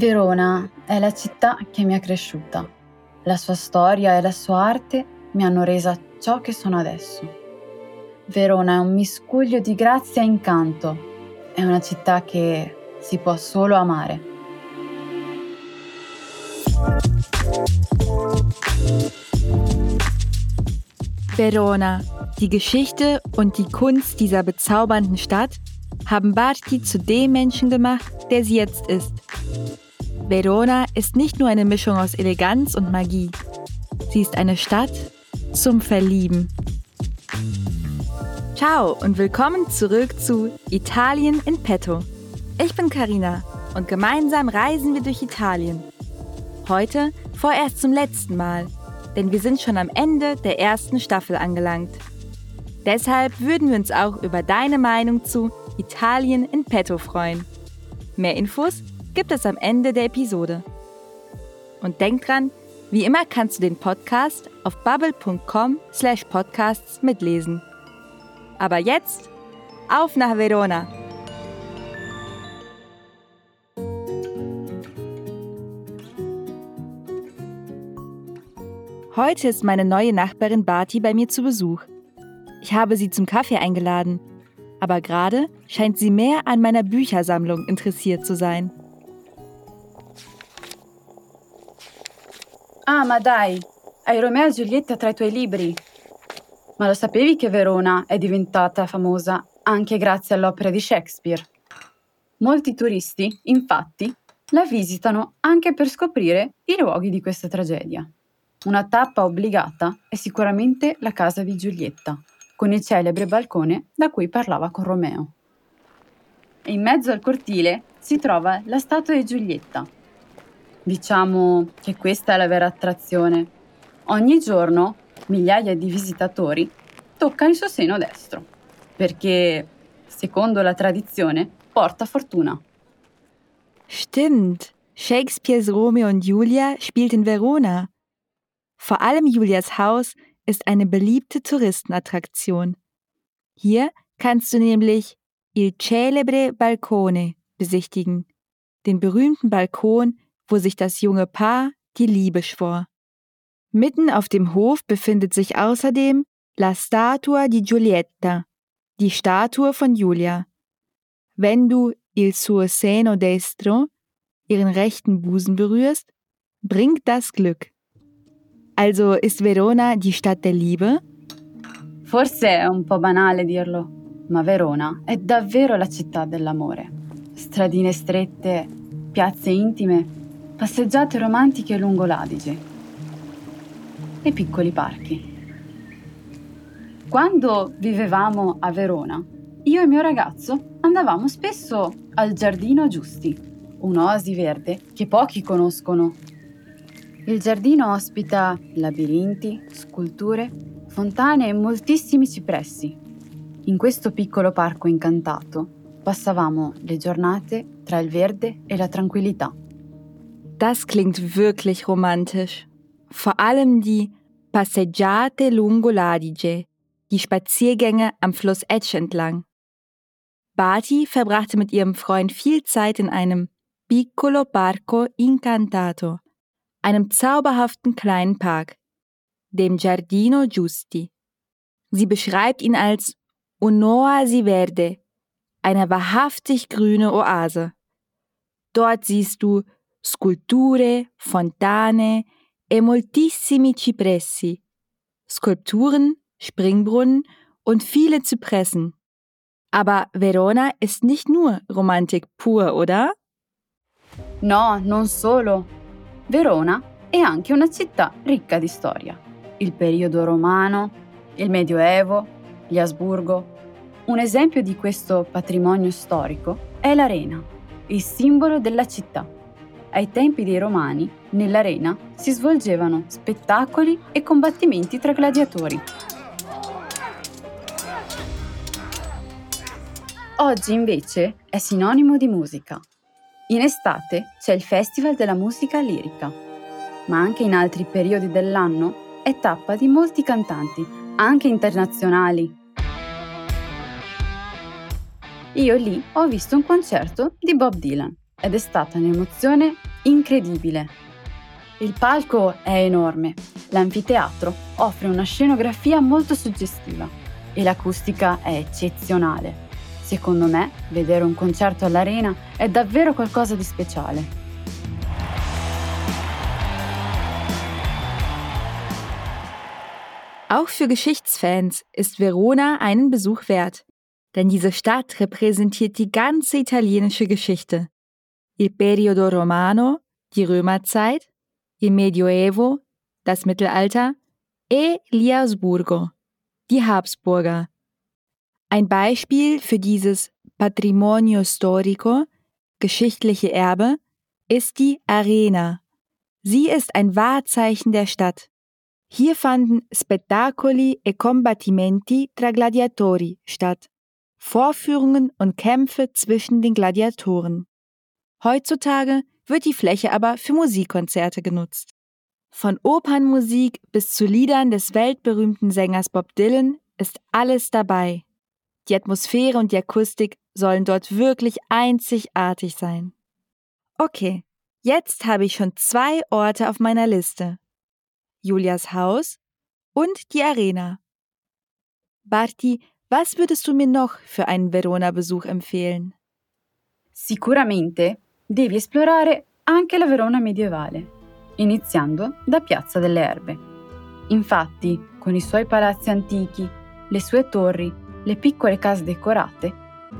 Verona è la città che mi ha cresciuta. La sua storia e la sua arte mi hanno resa ciò che sono adesso. Verona è un miscuglio di grazia e incanto. È una città che si può solo amare. Verona, die Geschichte und die Kunst dieser bezaubernden Stadt haben Barti zu dem Menschen gemacht, der sie jetzt ist. Verona ist nicht nur eine Mischung aus Eleganz und Magie. Sie ist eine Stadt zum Verlieben. Ciao und willkommen zurück zu Italien in Petto. Ich bin Karina und gemeinsam reisen wir durch Italien. Heute vorerst zum letzten Mal, denn wir sind schon am Ende der ersten Staffel angelangt. Deshalb würden wir uns auch über deine Meinung zu Italien in Petto freuen. Mehr Infos gibt es am Ende der Episode. Und denk dran, wie immer kannst du den Podcast auf bubble.com slash podcasts mitlesen. Aber jetzt auf nach Verona! Heute ist meine neue Nachbarin Barty bei mir zu Besuch. Ich habe sie zum Kaffee eingeladen, aber gerade scheint sie mehr an meiner Büchersammlung interessiert zu sein. Ah, ma dai, hai Romeo e Giulietta tra i tuoi libri. Ma lo sapevi che Verona è diventata famosa anche grazie all'opera di Shakespeare? Molti turisti, infatti, la visitano anche per scoprire i luoghi di questa tragedia. Una tappa obbligata è sicuramente la casa di Giulietta, con il celebre balcone da cui parlava con Romeo. E in mezzo al cortile si trova la statua di Giulietta, Diciamo che questa è la vera attrazione. Ogni giorno migliaia di visitatori toccano il suo seno destro, perché, secondo la tradizione, porta fortuna. Stimmt, Shakespeares Romeo und Julia spielt in Verona. Vor allem Julias Haus ist eine beliebte Touristenattraktion. Hier kannst du nämlich Il Celebre Balcone besichtigen, den berühmten Balkon wo sich das junge Paar die Liebe schwor. Mitten auf dem Hof befindet sich außerdem La Statua di Giulietta, die Statue von Julia. Wenn du il suo seno destro, ihren rechten Busen berührst, bringt das Glück. Also ist Verona die Stadt der Liebe? Forse è un po' banale dirlo, ma Verona è davvero la città dell'amore. Stradine strette, piazze intime passeggiate romantiche lungo l'Adige e piccoli parchi. Quando vivevamo a Verona, io e mio ragazzo andavamo spesso al Giardino Giusti, un'oasi verde che pochi conoscono. Il giardino ospita labirinti, sculture, fontane e moltissimi cipressi. In questo piccolo parco incantato passavamo le giornate tra il verde e la tranquillità. Das klingt wirklich romantisch. Vor allem die Passeggiate lungo l'Adige, die Spaziergänge am Fluss Etsch entlang. Bati verbrachte mit ihrem Freund viel Zeit in einem Piccolo Parco Incantato, einem zauberhaften kleinen Park, dem Giardino Giusti. Sie beschreibt ihn als Un'oasi verde, eine wahrhaftig grüne Oase. Dort siehst du sculture, fontane e moltissimi cipressi, Skulpturen, Springbrunnen und viele Zypressen. Aber Verona ist nicht nur Romantik pur, oder? No, non solo. Verona è anche una città ricca di storia. Il periodo romano, il Medioevo, gli Asburgo. Un esempio di questo patrimonio storico è l'Arena, il simbolo della città. Ai tempi dei Romani, nell'arena si svolgevano spettacoli e combattimenti tra gladiatori. Oggi invece è sinonimo di musica. In estate c'è il Festival della musica lirica, ma anche in altri periodi dell'anno è tappa di molti cantanti, anche internazionali. Io lì ho visto un concerto di Bob Dylan ed è stata un'emozione incredibile. Il palco è enorme, l'anfiteatro offre una scenografia molto suggestiva e l'acustica è eccezionale. Secondo me, vedere un concerto all'arena è davvero qualcosa di speciale. Auch für Geschichtsfans ist Verona einen Besuch wert, denn diese Stadt repräsentiert die ganze italienische Geschichte. Il periodo romano, die Römerzeit, il Medioevo, das Mittelalter, e gli Asburgo, die Habsburger. Ein Beispiel für dieses Patrimonio storico, geschichtliche Erbe, ist die Arena. Sie ist ein Wahrzeichen der Stadt. Hier fanden Spettacoli e combattimenti tra gladiatori statt, Vorführungen und Kämpfe zwischen den Gladiatoren. Heutzutage wird die Fläche aber für Musikkonzerte genutzt. Von Opernmusik bis zu Liedern des weltberühmten Sängers Bob Dylan ist alles dabei. Die Atmosphäre und die Akustik sollen dort wirklich einzigartig sein. Okay, jetzt habe ich schon zwei Orte auf meiner Liste. Julias Haus und die Arena. Barti, was würdest du mir noch für einen Verona-Besuch empfehlen? Sicuramente devi esplorare anche la Verona medievale, iniziando da Piazza delle Erbe. Infatti, con i suoi palazzi antichi, le sue torri, le piccole case decorate,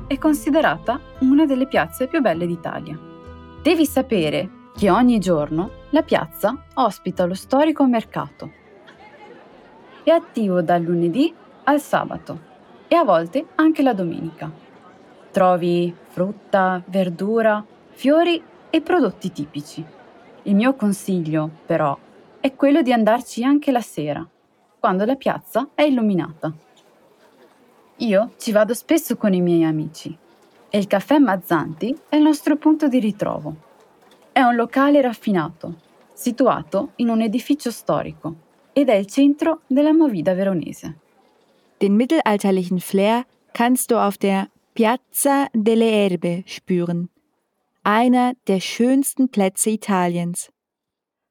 è considerata una delle piazze più belle d'Italia. Devi sapere che ogni giorno la piazza ospita lo storico mercato. È attivo dal lunedì al sabato e a volte anche la domenica. Trovi frutta, verdura, fiori e prodotti tipici. Il mio consiglio, però, è quello di andarci anche la sera, quando la piazza è illuminata. Io ci vado spesso con i miei amici e il caffè Mazzanti è il nostro punto di ritrovo. È un locale raffinato, situato in un edificio storico ed è il centro della Movida veronese. Den mittelalterlichen Flair kannst du auf der Piazza delle Erbe spüren, einer der schönsten Plätze Italiens.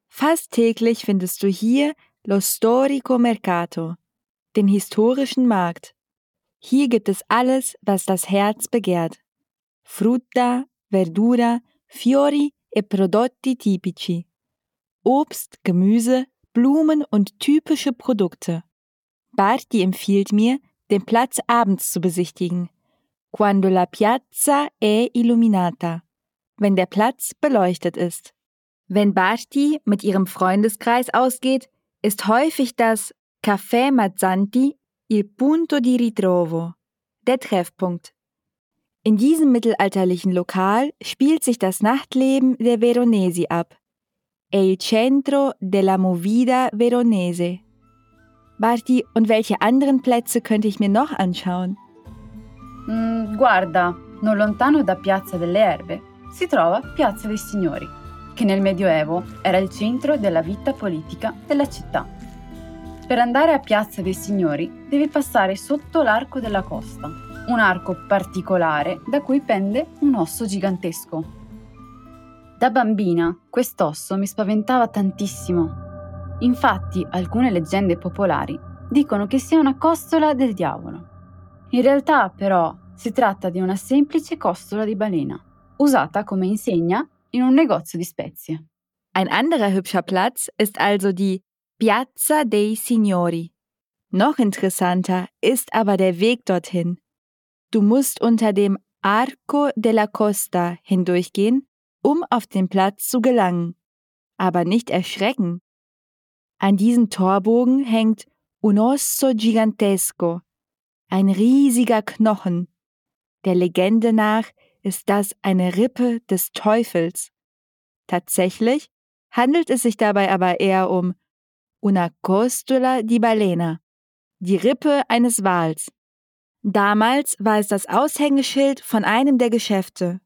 Fast täglich findest du hier Lo Storico Mercato, den historischen Markt. Hier gibt es alles, was das Herz begehrt. Frutta, Verdura, Fiori e prodotti tipici. Obst, Gemüse, Blumen und typische Produkte. Barti empfiehlt mir, den Platz abends zu besichtigen, quando la piazza è illuminata, wenn der Platz beleuchtet ist. Wenn Barti mit ihrem Freundeskreis ausgeht, ist häufig das Café Mazzanti il punto di ritrovo, der Treffpunkt. In diesem mittelalterlichen Lokal spielt sich das Nachtleben der Veronesi ab. Il centro della movida veronese. Barti, und welche anderen Plätze könnte ich mir noch anschauen? Mm, guarda, non lontano da Piazza delle Erbe si trova Piazza dei Signori, che nel Medioevo era il centro della vita politica della città. Per andare a Piazza dei Signori devi passare sotto l'arco della costa, un arco particolare da cui pende un osso gigantesco. Da bambina quest'osso mi spaventava tantissimo. Infatti alcune leggende popolari dicono che sia una costola del diavolo. In realtà però si tratta di una semplice costola di balena, usata come insegna in un negozio di spezie. Ein anderer hübscher Platz ist also die Piazza dei Signori. Noch interessanter ist aber der Weg dorthin. Du musst unter dem Arco della Costa hindurchgehen, um auf den Platz zu gelangen. Aber nicht erschrecken. An diesem Torbogen hängt un osso gigantesco, ein riesiger Knochen. Der Legende nach ist das eine Rippe des Teufels. Tatsächlich handelt es sich dabei aber eher um una costola di balena, die Rippe eines Wals. Damals war es das Aushängeschild von einem der Geschäfte.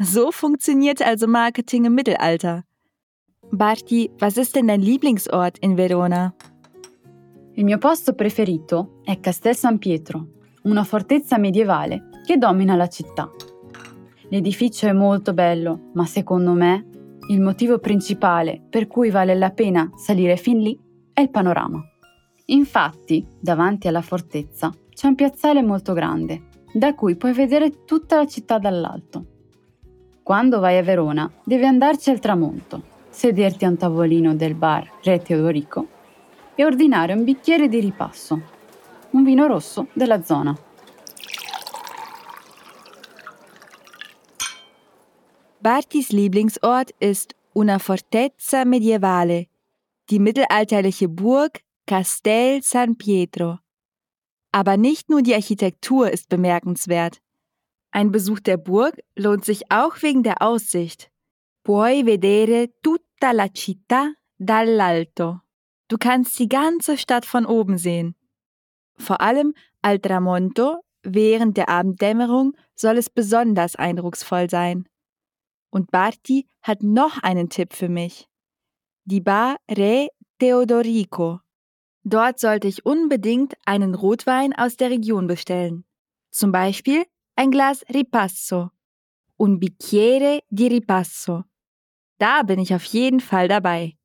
So funktioniert also Marketing im Mittelalter. Barti, was ist denn dein Lieblingsort in Verona? Il mio posto preferito è Castel San Pietro, una fortezza medievale che domina la città. L'edificio è molto bello, ma secondo me il motivo principale per cui vale la pena salire fin lì è il panorama. Infatti, davanti alla fortezza c'è un piazzale molto grande, da cui puoi vedere tutta la città dall'alto. Quando vai a Verona, devi andarci al tramonto, sederti a un tavolino del bar Re Teodorico e ordinare un bicchiere di ripasso, un vino rosso della zona. Bartis Lieblingsort ist una fortezza medievale, die mittelalterliche Burg Castel San Pietro. Aber nicht nur die Architektur ist bemerkenswert. Ein Besuch der Burg lohnt sich auch wegen der Aussicht. Puoi vedere tutta la città dall'alto. Du kannst die ganze Stadt von oben sehen. Vor allem al tramonto, während der Abenddämmerung, soll es besonders eindrucksvoll sein. Und Barti hat noch einen Tipp für mich. Die Bar Re Teodorico. Dort sollte ich unbedingt einen Rotwein aus der Region bestellen. Zum Beispiel ein Glas Ripasso. Un bicchiere di ripasso. Da bin ich auf jeden Fall dabei.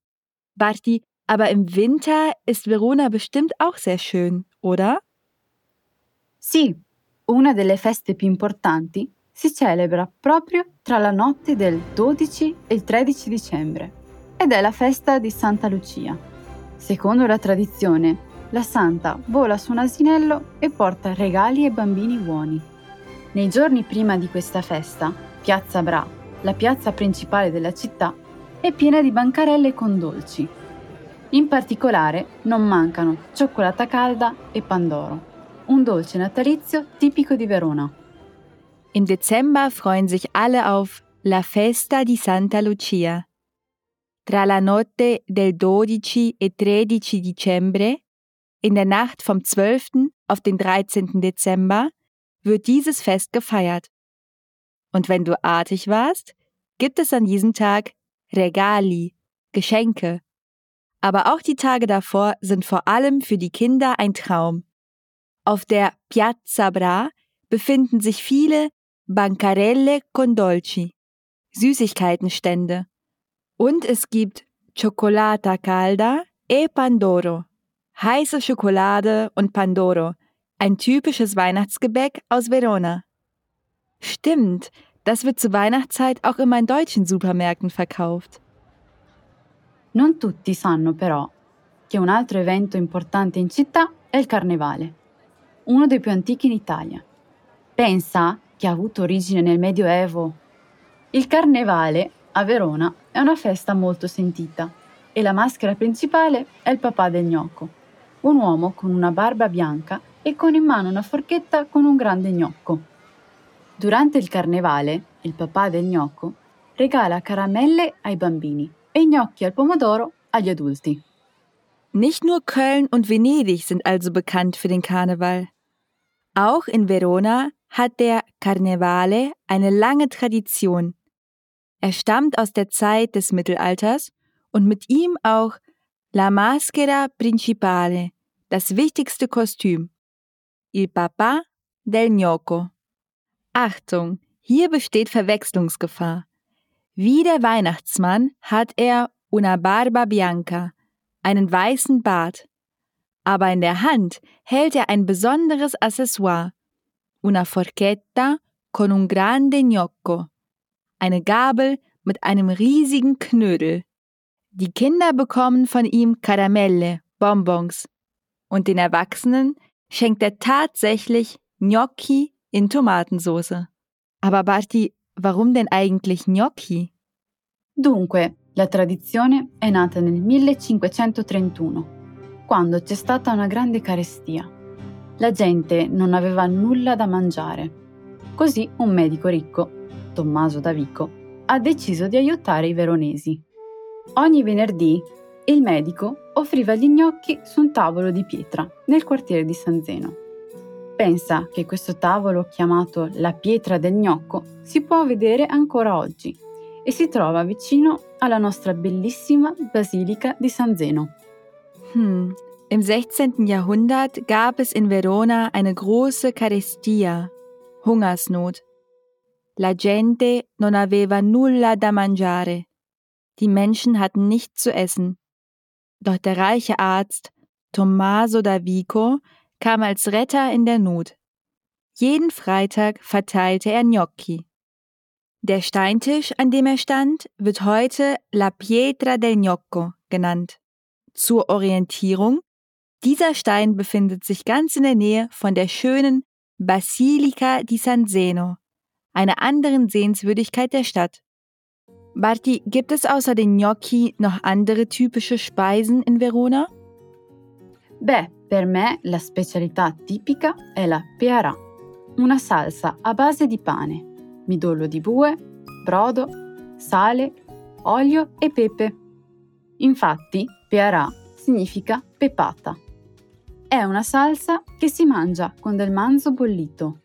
Barti, aber im Winter ist Verona bestimmt auch sehr schön, oder? Sì, una delle feste più importanti si celebra proprio tra la notte del 12 e il 13 dicembre ed è la festa di Santa Lucia. Secondo la tradizione, la santa vola su un asinello e porta regali ai bambini buoni. Nei giorni prima di questa festa, Piazza Bra, la piazza principale della città, è piena di bancarelle con dolci. In particolare non mancano cioccolata calda e pandoro, un dolce natalizio tipico di Verona. Im Dezember freuen sich alle auf La Festa di Santa Lucia. Tra la notte del 12 e 13 Dicembre, in der Nacht vom 12. auf den 13. Dezember, wird dieses Fest gefeiert. Und wenn du artig warst, gibt es an diesem Tag Regali, Geschenke. Aber auch die Tage davor sind vor allem für die Kinder ein Traum. Auf der Piazza Bra befinden sich viele Bancarelle con Dolci, Süßigkeitenstände. Und es gibt Chocolata calda e Pandoro, heiße Schokolade und Pandoro, ein typisches Weihnachtsgebäck aus Verona. Stimmt, das wird zur Weihnachtszeit auch immer in deutschen Supermärkten verkauft. Non tutti sanno però che un altro evento importante in città è il Carnevale, uno dei più antichi in Italia. Pensa che ha avuto origine nel Medioevo. Il Carnevale a Verona è una festa molto sentita e la maschera principale è il papà del gnocco, un uomo con una barba bianca e con in mano una forchetta con un grande gnocco. Durante il Carnevale, il papà del gnocco regala caramelle ai bambini e gnocchi al pomodoro agli adulti. Nicht nur Köln und Venedig sind also bekannt für den Karneval. Auch in Verona hat der Carnevale eine lange Tradition. Er stammt aus der Zeit des Mittelalters und mit ihm auch La Maschera Principale, das wichtigste Kostüm. Il Papa del Gnocco. Achtung, hier besteht Verwechslungsgefahr. Wie der Weihnachtsmann hat er una barba bianca, einen weißen Bart. Aber in der Hand hält er ein besonderes Accessoire, una forchetta con un grande gnocco, eine Gabel mit einem riesigen Knödel. Die Kinder bekommen von ihm Karamelle, Bonbons und den Erwachsenen schenkt er tatsächlich Gnocchi in Tomatensauce. Aber Barti, warum denn eigentlich Gnocchi? Dunque, la tradizione è nata nel 1531, quando c'è stata una grande carestia. La gente non aveva nulla da mangiare. Così un medico ricco, Tommaso da Vico, ha deciso di aiutare i veronesi. Ogni venerdì il medico offriva gli gnocchi su un tavolo di pietra nel quartiere di San Zeno. Pensa che questo tavolo, chiamato la pietra del gnocco, si può vedere ancora oggi e si trova vicino alla nostra bellissima Basilica di San Zeno. Hm, Im 16. Jahrhundert gab es in Verona eine große Carestia, Hungersnot. La gente non aveva nulla da mangiare. Die Menschen hatten nichts zu essen. Doch der reiche Arzt Tommaso da Vico kam als Retter in der Not. Jeden Freitag verteilte er Gnocchi. Der Steintisch, an dem er stand, wird heute La Pietra del Gnocco genannt. Zur Orientierung, dieser Stein befindet sich ganz in der Nähe von der schönen Basilica di San Zeno, einer anderen Sehenswürdigkeit der Stadt. Barti, gibt es außer den Gnocchi noch andere typische Speisen in Verona? Beh, per me la specialità tipica è la pearà, una salsa a base di pane, midollo di bue, brodo, sale, olio e pepe. Infatti, pearà significa pepata. È una salsa che si mangia con del manzo bollito.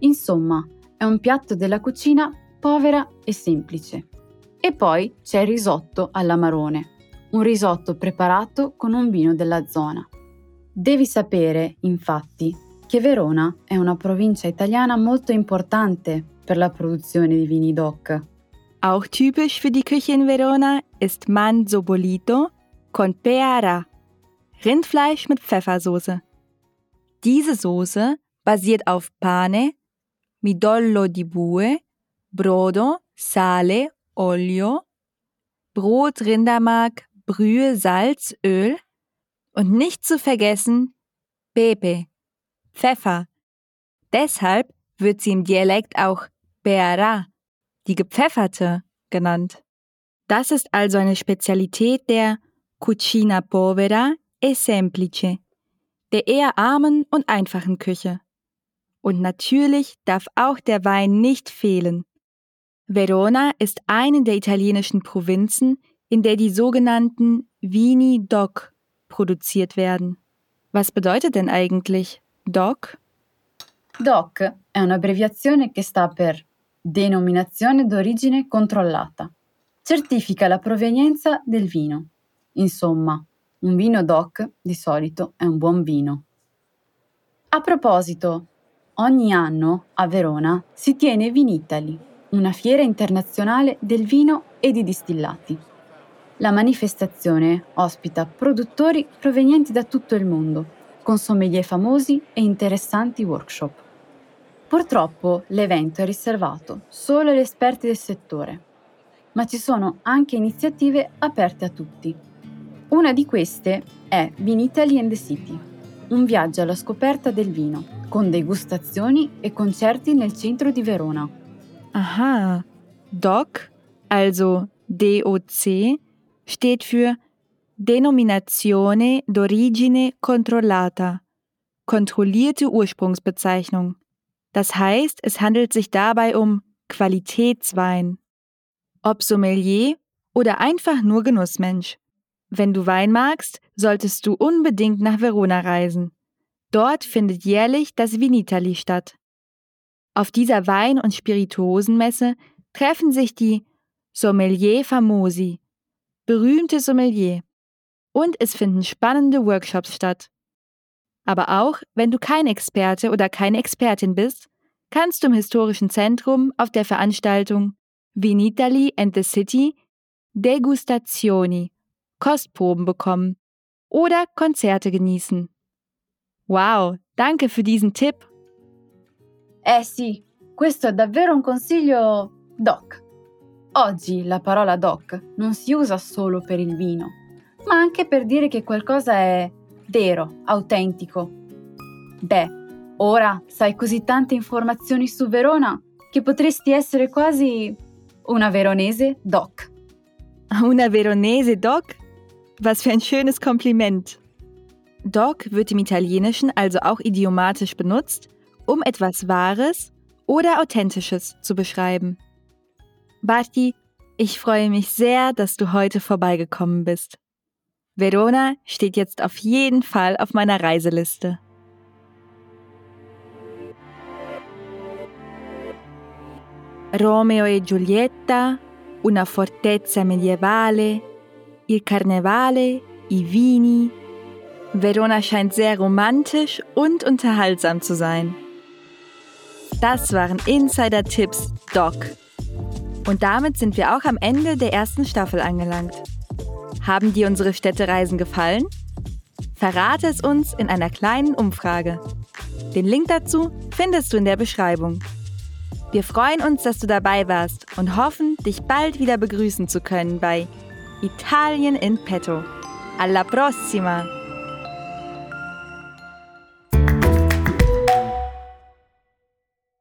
Insomma, è un piatto della cucina povera e semplice. E poi c'è il risotto all'amarone, un risotto preparato con un vino della zona. Devi sapere, infatti, che Verona è una provincia italiana molto importante per la produzione di vini DOC. Auch typisch für die Küche in Verona ist manzo bollito con peara, Rindfleisch mit Pfeffersoße. Diese Soße basiert auf Pane, Midollo di Bue, Brodo, Sale, Olio, Brot, Rindermark, Brühe, Salz, Öl und nicht zu vergessen Pepe, Pfeffer. Deshalb wird sie im Dialekt auch Beara, die gepfefferte, genannt. Das ist also eine Spezialität der Cucina Povera e Semplice, der eher armen und einfachen Küche. Und natürlich darf auch der Wein nicht fehlen. Verona ist eine der italienischen Provinzen, in der die sogenannten Vini DOC produziert werden. Was bedeutet denn eigentlich DOC? DOC è un'abbreviazione che sta per Denominazione d'origine controllata. Certifica la provenienza del vino. Insomma, un vino DOC di solito è un buon vino. A proposito, ogni anno a Verona si tiene Vinitali, una fiera internazionale del vino e di distillati. La manifestazione ospita produttori provenienti da tutto il mondo, con sommelier famosi e interessanti workshop. Purtroppo l'evento è riservato solo agli esperti del settore, ma ci sono anche iniziative aperte a tutti. Una di queste è Vinitaly and the City, un viaggio alla scoperta del vino, con degustazioni e concerti nel centro di Verona. Aha, DOC, also DOC, steht für Denominazione d'origine controllata, kontrollierte Ursprungsbezeichnung. Das heißt, es handelt sich dabei um Qualitätswein. Ob Sommelier oder einfach nur Genussmensch. Wenn du Wein magst, solltest du unbedingt nach Verona reisen. Dort findet jährlich das Vinitali statt. Auf dieser Wein- und Spirituosenmesse treffen sich die Sommelier Famosi, berühmte Sommelier, und es finden spannende Workshops statt. Aber auch, wenn du kein Experte oder keine Expertin bist, kannst du im historischen Zentrum auf der Veranstaltung Vinitali and the City Degustazioni Kostproben bekommen oder Konzerte genießen. Wow, danke für diesen Tipp. Eh sì, questo è davvero un consiglio doc. Oggi la parola doc non si usa solo per il vino, ma anche per dire che qualcosa è vero, autentico. Beh, ora sai così tante informazioni su Verona che potresti essere quasi una veronese doc. Una veronese doc? Was für ein schönes Kompliment. Doc wird im Italienischen also auch idiomatisch benutzt, um etwas Wahres oder Authentisches zu beschreiben. Barti, ich freue mich sehr, dass du heute vorbeigekommen bist. Verona steht jetzt auf jeden Fall auf meiner Reiseliste. Romeo e Giulietta, una fortezza medievale, il Karnevale, i Vini. Verona scheint sehr romantisch und unterhaltsam zu sein. Das waren Insider-Tipps Doc. Und damit sind wir auch am Ende der ersten Staffel angelangt. Haben dir unsere Städtereisen gefallen? Verrate es uns in einer kleinen Umfrage. Den Link dazu findest du in der Beschreibung. Wir freuen uns, dass du dabei warst und hoffen, dich bald wieder begrüßen zu können bei Italien in Petto. Alla prossima!